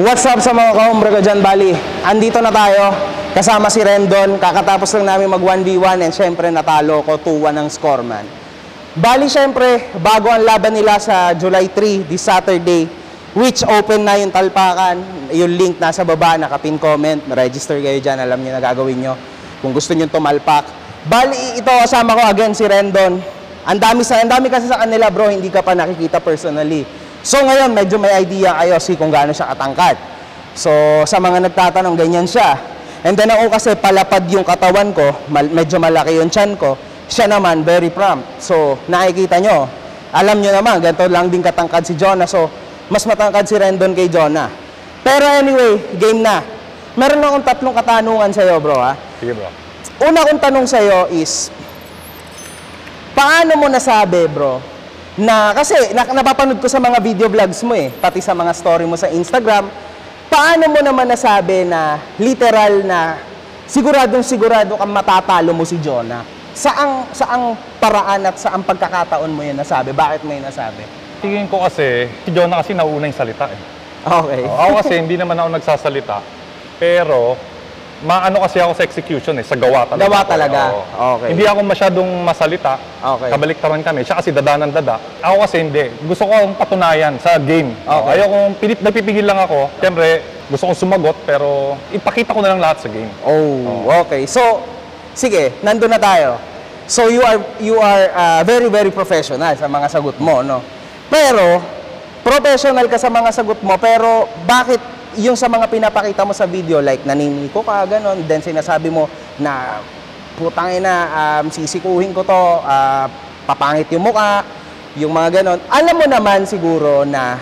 What's up sa mga kahombre ko dyan, Bali? Andito na tayo, kasama si Rendon. Kakatapos lang namin mag 1v1 and syempre natalo ko 2-1 ng scoreman. Bali, syempre, bago ang laban nila sa July 3, this Saturday, which open na yung talpakan. Yung link nasa baba, nakapin comment. Register kayo dyan, alam niyo na gagawin nyo. Kung gusto nyo tumalpak. Bali, ito kasama ko again si Rendon. Ang dami, sa, ang dami kasi sa kanila bro, hindi ka pa nakikita personally. So ngayon, medyo may idea kayo si kung gaano siya katangkad. So sa mga nagtatanong, ganyan siya. And then ako kasi palapad yung katawan ko, mal- medyo malaki yung chan ko, siya naman very prompt. So nakikita nyo, alam nyo naman, ganito lang din katangkad si Jonah. So mas matangkad si Rendon kay Jonah. Pero anyway, game na. Meron akong tatlong katanungan sa'yo bro ha. Sige bro. Una kong tanong sa'yo is, paano mo nasabi, bro, na, kasi na, napapanood ko sa mga video vlogs mo eh, pati sa mga story mo sa Instagram, paano mo naman nasabi na literal na siguradong sigurado kang matatalo mo si Jonah? Saang, saang paraan at saang pagkakataon mo yun nasabi? Bakit mo yun nasabi? Tingin ko kasi, si Jonah kasi nauna yung salita eh. Okay. O, ako kasi hindi naman ako nagsasalita. Pero, maano kasi ako sa execution eh, sa gawa talaga. Gawa ako. talaga. Oo. Okay. Hindi ako masyadong masalita. Okay. Kabaliktaran kami. Siya kasi dada ng dada. Ako kasi hindi. Gusto ko akong patunayan sa game. Okay. Ayokong pinip, napipigil lang ako. Siyempre, gusto kong sumagot pero ipakita ko na lang lahat sa game. Oh, okay. So, sige, nandun na tayo. So you are you are uh, very very professional sa mga sagot mo, no? Pero professional ka sa mga sagot mo, pero bakit yung sa mga pinapakita mo sa video like naniniko ka ganon, then sinasabi mo na putang ina um, sisikuhin ko to, ah, papangit yung muka, yung mga ganon. Alam mo naman siguro na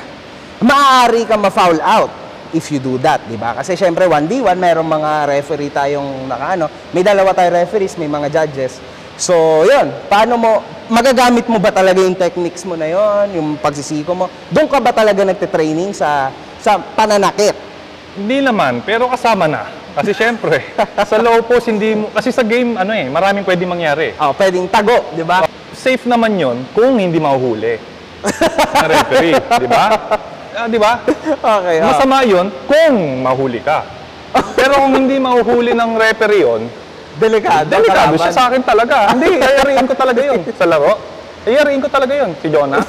maaari ka ma-foul out if you do that, di ba? Kasi syempre 1v1, mayroong mga referee tayong nakaano, may dalawa tayong referees, may mga judges. So, yun, paano mo, magagamit mo ba talaga yung techniques mo na yon, yung pagsisiko mo? Doon ka ba talaga nagte-training sa sa pananakit? Hindi naman, pero kasama na. Kasi syempre, sa low post hindi mo, kasi sa game, ano eh, maraming pwede mangyari. Oh, pwedeng tago, di ba? Safe naman yon kung hindi mahuhuli ng referee, di ba? Ah, di ba? Okay, oh. Masama yon kung mahuli ka. Pero kung hindi mahuhuli ng referee yon, delikado. delikado kalaban. siya sa akin talaga. Hindi, ayariin ko talaga yon sa laro. Ayariin ko talaga yon si Jonah.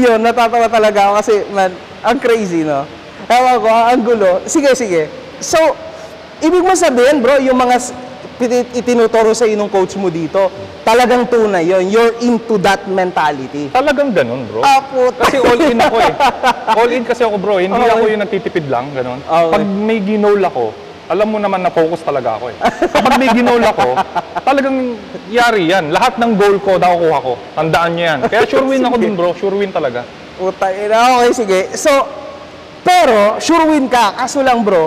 Yun, natatawa talaga ako kasi, man, ang crazy, no? Ewan ko, ang gulo. Sige, sige. So, ibig mo sabihin, bro, yung mga itinuturo sa ng coach mo dito, talagang tunay yun. You're into that mentality. Talagang ganun, bro. Ah, puta. Kasi all in ako eh. All in kasi ako, bro. Hindi Okay. ako yung nagtitipid lang, ganun. Okay. Pag may ginol ako, alam mo naman na focus talaga ako eh. Kapag may ginol ako, talagang yari yan. Lahat ng goal ko, nakukuha ko. Tandaan nyo yan. Kaya sure win ako dun, bro. Sure win talaga. Puta, ina, okay, sige. So, pero, sure win ka. Kaso lang, bro,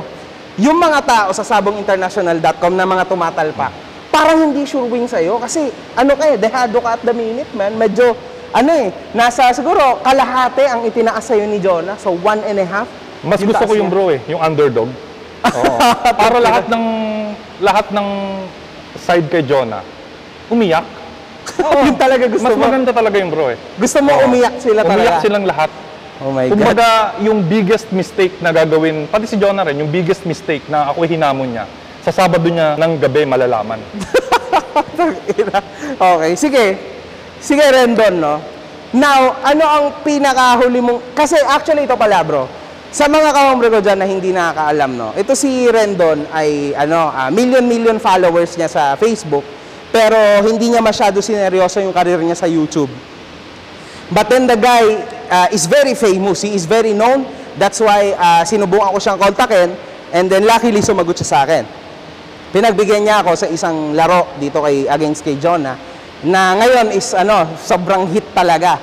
yung mga tao sa sabonginternational.com na mga tumatalpak, parang hindi sure win sa'yo. Kasi, ano ka eh, dehado ka at the minute, man. Medyo, ano eh, nasa siguro kalahati ang itinaas sa'yo ni Jonah. So, one and a half. Mas gusto ko yung niya. bro eh, yung underdog. Oo. Para lahat ng lahat ng side kay Jonah, umiyak. Yun talaga gusto Mas mo. maganda talaga yung bro eh. Gusto mo Oo. umiyak sila talaga. Umiyak silang lahat. Oh my God. Kumbaga, yung biggest mistake na gagawin, pati si Jonah rin, yung biggest mistake na ako hinamon niya, sa Sabado niya ng gabi malalaman. Okay, sige. Sige, Rendon, no? Now, ano ang pinakahuli mong... Kasi actually ito pala, bro. Sa mga kahombre ko dyan na hindi nakakaalam, no? Ito si Rendon ay, ano, ah, million-million followers niya sa Facebook. Pero hindi niya masyado sineryoso yung karir niya sa YouTube. But then the guy uh, is very famous. He is very known. That's why uh, sinubukan ko siyang kontakin. And then luckily sumagot siya sa akin. Pinagbigyan niya ako sa isang laro dito kay against kay Jonah na ngayon is ano, sobrang hit talaga.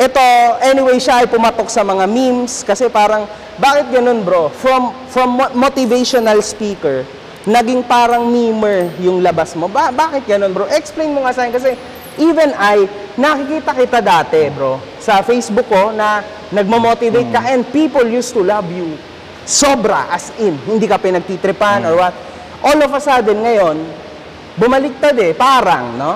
Ito, anyway, siya ay pumatok sa mga memes kasi parang, bakit ganun bro? From, from mo- motivational speaker, naging parang memer yung labas mo. Ba- bakit ganun bro? Explain mo nga sa akin kasi even I, nakikita kita dati bro, sa Facebook ko na nagmamotivate ka and people used to love you. Sobra, as in, hindi ka pinagtitripan or what. All of a sudden ngayon, bumaliktad eh, parang, no?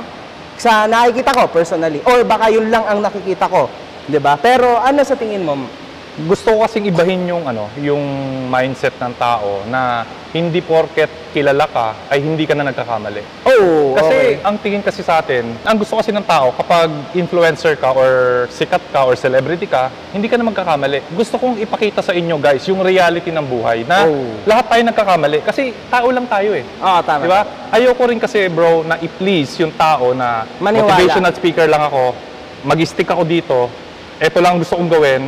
Sa nakikita ko personally. Or baka yun lang ang nakikita ko. 'di ba Pero ano sa tingin mo? Gusto ko kasing ibahin yung ano, yung mindset ng tao na hindi porket kilala ka ay hindi ka na nagkakamali. Oh, Kasi okay. ang tingin kasi sa atin, ang gusto kasi ng tao kapag influencer ka or sikat ka or celebrity ka, hindi ka na magkakamali. Gusto kong ipakita sa inyo guys yung reality ng buhay na Oh. lahat tayo nagkakamali kasi tao lang tayo eh. Oo, tama. Di ba? Ayoko rin kasi bro na i-please yung tao na Maniwala. motivational speaker lang ako, mag-stick ako dito, eto lang gusto kong gawin,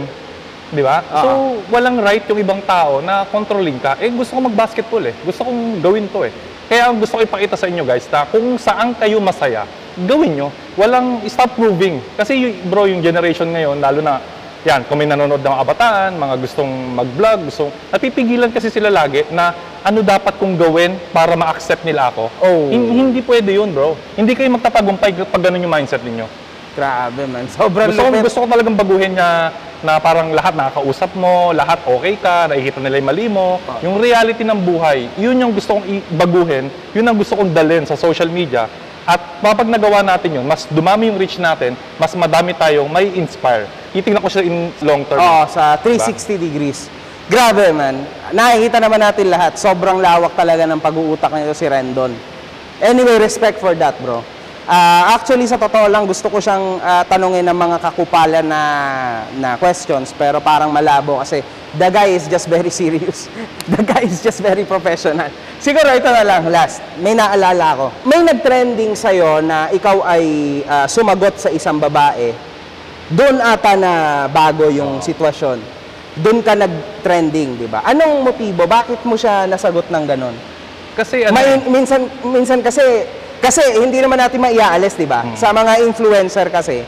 di ba? So, walang right yung ibang tao na controlling ka. Eh, gusto ko mag-basketball eh. Gusto kong gawin to eh. Kaya ang gusto ko ipakita sa inyo guys na kung saan kayo masaya, gawin nyo. Walang stop proving. Kasi bro, yung generation ngayon, lalo na yan, kung may nanonood ng mga kabataan, mga gustong mag-vlog, gustong, napipigilan kasi sila lagi na ano dapat kong gawin para ma-accept nila ako. Oh. Hin- hindi pwede yun, bro. Hindi kayo magtatagumpay pag ganun yung mindset ninyo. Grabe man. Sobrang Gusto ko, lupit. gusto ko talagang baguhin niya na parang lahat nakakausap mo, lahat okay ka, nakikita nila yung mali mo. Ah. Yung reality ng buhay, yun yung gusto kong baguhin, yun ang gusto kong dalhin sa social media. At kapag nagawa natin yun, mas dumami yung reach natin, mas madami tayong may inspire. Titingnan ko siya in long term. Oo, sa 360 degrees. Grabe man. Nakikita naman natin lahat. Sobrang lawak talaga ng pag-uutak nito si Rendon. Anyway, respect for that, bro. Ah, actually, sa totoo lang, gusto ko siyang ah, tanungin ng mga kakupalan na, na questions, pero parang malabo kasi the guy is just very serious. The guy is just very professional. Siguro ito na lang, last. May naalala ako. May nag-trending sa'yo na ikaw ay ah, sumagot sa isang babae doon ata na bago yung sitwasyon. Doon ka nag-trending, di ba? Anong motibo? Bakit mo siya nasagot ng ganon? Kasi ano, May, minsan, minsan kasi, kasi hindi naman natin maiaalis, di ba? Sa mga influencer kasi,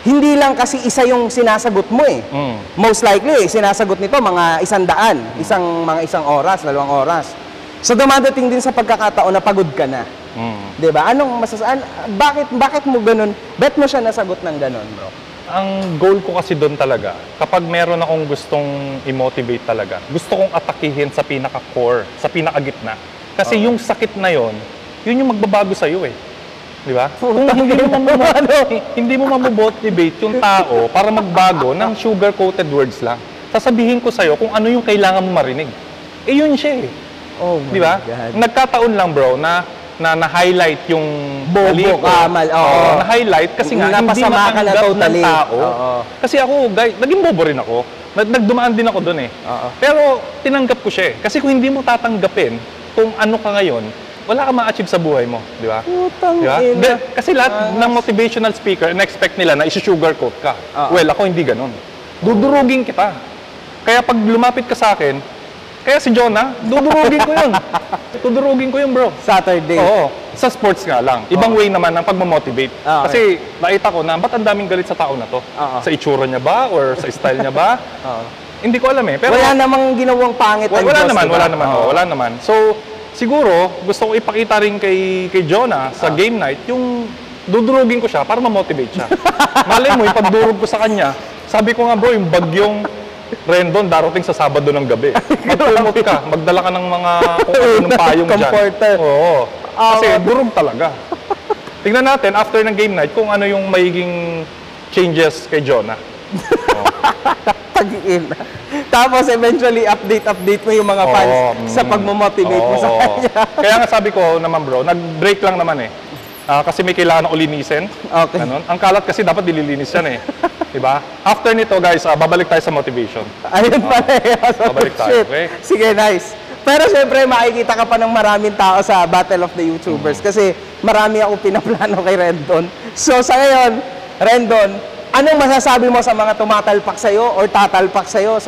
hindi lang kasi isa yung sinasagot mo eh. mm, Most likely, sinasagot nito mga isang daan, isang mga isang oras, dalawang oras. So dumadating din sa pagkakataon na pagod ka na. mm. 'Di ba? Anong masasaan bakit bakit mo ganun? Bet mo siya nasagot ng ganun, bro. ang goal ko kasi doon talaga, kapag meron akong gustong i-motivate talaga, gusto kong atakihin sa pinaka-core, sa pinaka-gitna. Kasi yung sakit na yon, yun yung magbabago sa'yo eh. Di ba? Kung hindi mo, mamu- hindi mo mamotivate yung tao para magbago ng sugar-coated words lang. Sasabihin ko sa'yo kung ano yung kailangan mo marinig. Eh yun siya eh. Oh my Di ba? God. Nagkataon lang bro na na na-highlight yung Bobo, kamal, oo. Oo, na-highlight kasi nga hindi ka na matanggap totally. ng tao. Oo. Kasi ako, guys, naging bobo rin ako. Nag- Nagdumaan din ako doon eh. Oo. Pero tinanggap ko siya eh. Kasi kung hindi mo tatanggapin kung ano ka ngayon, wala ka ma-achieve sa buhay mo, di ba? Putang Di ba? ina. Kasi lahat ng motivational speaker, na-expect nila na isi-sugarcoat ka. Oo. Well, ako hindi ganun. Dudurugin kita. Kaya pag lumapit ka sa akin, kaya si Jonah, dudurugin ko yun. Dudurugin ko yun, bro. Saturday. Oo. Sa sports nga lang. Ibang way naman ng pagmamotivate. Ah, Kasi nakita ko na, ba't ang daming galit sa tao na to? Oo. Sa itsura niya ba? Or sa style niya ba? Oo. Hindi ko alam eh. Pero wala namang ginawang pangit wala, ang wala Diyos, naman, diba? wala naman. Oo. oh, wala naman. So, siguro, gusto ko ipakita rin kay, kay Jonah sa game night, yung dudurugin ko siya para ma-motivate siya. Malay mo, yung pagdurog ko sa kanya, sabi ko nga bro, yung bagyong Rendon darating sa Sabado ng gabi. Magkumot ka, magdala ka ng mga kung ano ng payong dyan. Comforter. Oo. Kasi Ah, durog talaga. Tingnan natin, after ng game night, kung ano yung magiging changes kay Jonah. Tag-in. Tapos eventually update-update mo yung mga Oo, fans mm. sa pagmo-motivate mo sa Oo. kanya. Kaya nga sabi ko naman bro, nag-break lang naman eh. Ah, kasi may kailangan na ulinisin. Okay. Ganun. Ang kalat kasi dapat dililinis yan eh. 'Di ba? After nito guys, ah, babalik tayo sa motivation. Ayun pala eh. Babalik tayo, okay? Sige, nice. Pero syempre, makikita ka pa ng maraming tao sa Battle of the YouTubers Mm. kasi marami ako pinaplano kay Rendon. So sa ngayon, Rendon, anong masasabi mo sa mga tumatalpak sa'yo or tatalpak sa'yo